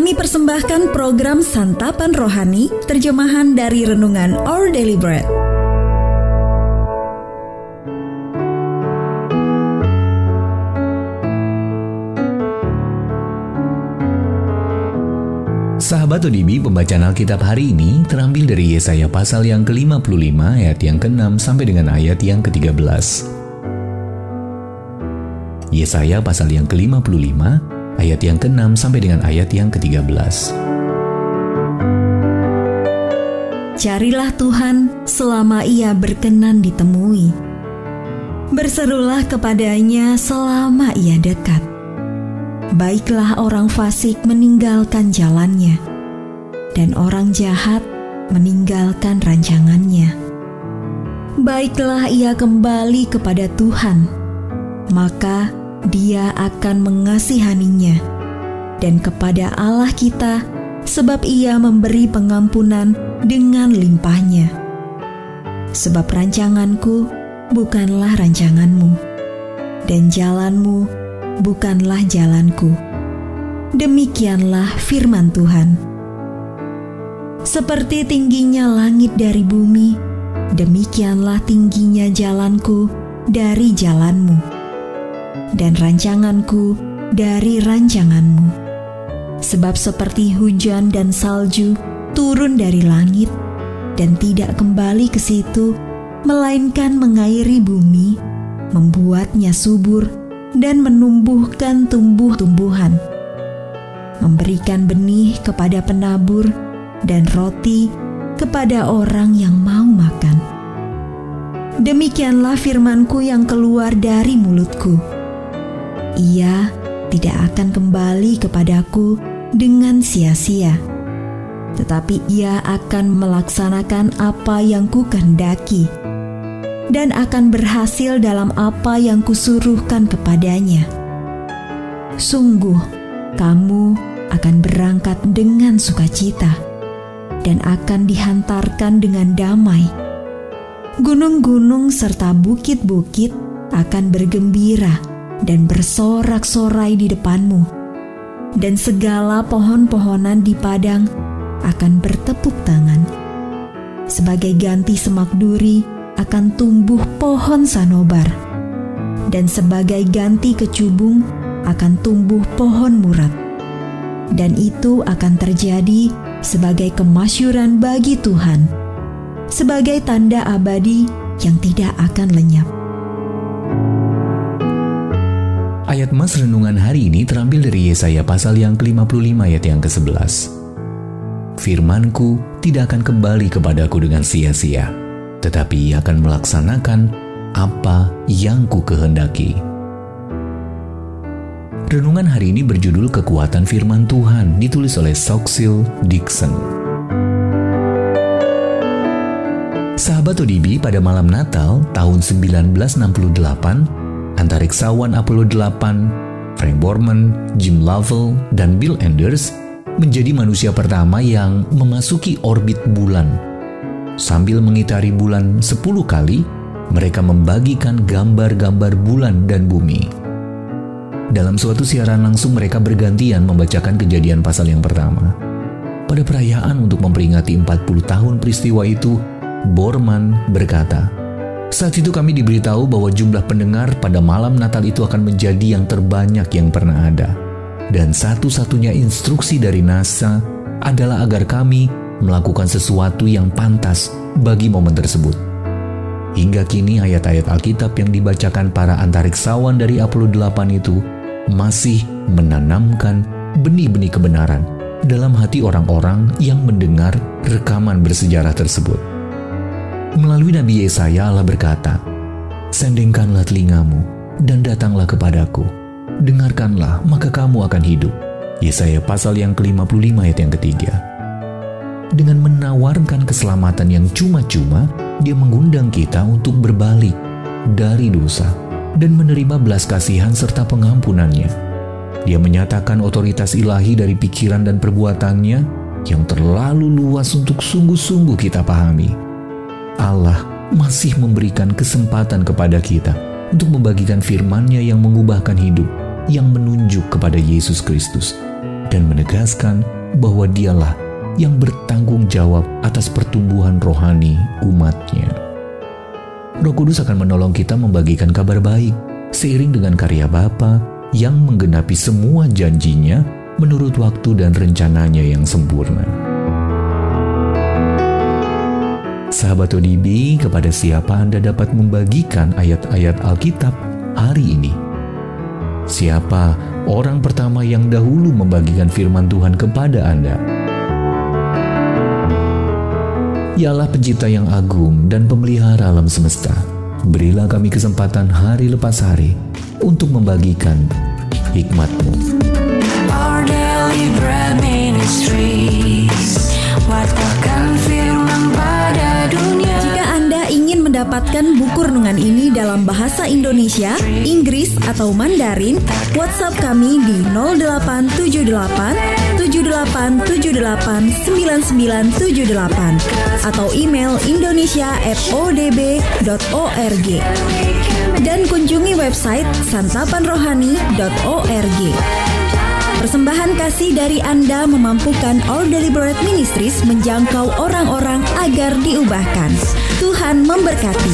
Kami persembahkan program Santapan Rohani, terjemahan dari Renungan Our Daily Bread. Sahabat ODB, pembacaan Alkitab hari ini terambil dari Yesaya pasal yang ke-55 ayat yang ke-6 sampai dengan ayat yang ke-13. Yesaya pasal yang ke-55 ayat yang ke-6 sampai dengan ayat yang ke-13. Carilah Tuhan selama ia berkenan ditemui. Berserulah kepadanya selama ia dekat. Baiklah orang fasik meninggalkan jalannya, dan orang jahat meninggalkan rancangannya. Baiklah ia kembali kepada Tuhan, maka dia akan mengasihaninya, dan kepada Allah kita, sebab Ia memberi pengampunan dengan limpahnya. Sebab rancanganku bukanlah rancanganmu, dan jalanmu bukanlah jalanku. Demikianlah firman Tuhan. Seperti tingginya langit dari bumi, demikianlah tingginya jalanku dari jalanmu dan rancanganku dari rancanganmu. Sebab seperti hujan dan salju turun dari langit dan tidak kembali ke situ, melainkan mengairi bumi, membuatnya subur dan menumbuhkan tumbuh-tumbuhan, memberikan benih kepada penabur dan roti kepada orang yang mau makan. Demikianlah firmanku yang keluar dari mulutku ia tidak akan kembali kepadaku dengan sia-sia, tetapi ia akan melaksanakan apa yang ku kehendaki dan akan berhasil dalam apa yang kusuruhkan kepadanya. Sungguh, kamu akan berangkat dengan sukacita dan akan dihantarkan dengan damai. Gunung-gunung serta bukit-bukit akan bergembira dan bersorak-sorai di depanmu, dan segala pohon-pohonan di padang akan bertepuk tangan. Sebagai ganti semak duri akan tumbuh pohon sanobar, dan sebagai ganti kecubung akan tumbuh pohon murat. Dan itu akan terjadi sebagai kemasyuran bagi Tuhan, sebagai tanda abadi yang tidak akan lenyap. Ayat Mas Renungan hari ini terambil dari Yesaya pasal yang ke-55 ayat yang ke-11. Firmanku tidak akan kembali kepadaku dengan sia-sia, tetapi akan melaksanakan apa yang ku kehendaki. Renungan hari ini berjudul Kekuatan Firman Tuhan, ditulis oleh Soxil Dixon. Sahabat ODB pada malam Natal tahun 1968, antariksawan Apollo 8, Frank Borman, Jim Lovell, dan Bill Anders menjadi manusia pertama yang memasuki orbit bulan. Sambil mengitari bulan 10 kali, mereka membagikan gambar-gambar bulan dan bumi. Dalam suatu siaran langsung mereka bergantian membacakan kejadian pasal yang pertama. Pada perayaan untuk memperingati 40 tahun peristiwa itu, Borman berkata, saat itu kami diberitahu bahwa jumlah pendengar pada malam Natal itu akan menjadi yang terbanyak yang pernah ada. Dan satu-satunya instruksi dari NASA adalah agar kami melakukan sesuatu yang pantas bagi momen tersebut. Hingga kini ayat-ayat Alkitab yang dibacakan para antariksawan dari Apollo 8 itu masih menanamkan benih-benih kebenaran dalam hati orang-orang yang mendengar rekaman bersejarah tersebut. Melalui Nabi Yesaya Allah berkata, Sendengkanlah telingamu dan datanglah kepadaku. Dengarkanlah, maka kamu akan hidup. Yesaya pasal yang ke-55 ayat yang ketiga. Dengan menawarkan keselamatan yang cuma-cuma, dia mengundang kita untuk berbalik dari dosa dan menerima belas kasihan serta pengampunannya. Dia menyatakan otoritas ilahi dari pikiran dan perbuatannya yang terlalu luas untuk sungguh-sungguh kita pahami Allah masih memberikan kesempatan kepada kita untuk membagikan firman-Nya yang mengubahkan hidup, yang menunjuk kepada Yesus Kristus. dan menegaskan bahwa dialah yang bertanggung jawab atas pertumbuhan rohani umatnya. Roh Kudus akan menolong kita membagikan kabar baik seiring dengan karya Bapa yang menggenapi semua janjinya menurut waktu dan rencananya yang sempurna. Sahabat ODB, kepada siapa Anda dapat membagikan ayat-ayat Alkitab hari ini? Siapa orang pertama yang dahulu membagikan firman Tuhan kepada Anda? Ialah pencipta yang agung dan pemelihara alam semesta. Berilah kami kesempatan hari lepas hari untuk membagikan hikmat-Mu. Our daily bread ministries mendapatkan buku renungan ini dalam bahasa Indonesia, Inggris, atau Mandarin, WhatsApp kami di 0878 7878 9978 atau email indonesia@odb.org dan kunjungi website santapanrohani.org. Persembahan kasih dari Anda memampukan All Deliberate Ministries menjangkau orang-orang agar diubahkan. Tuhan memberkati.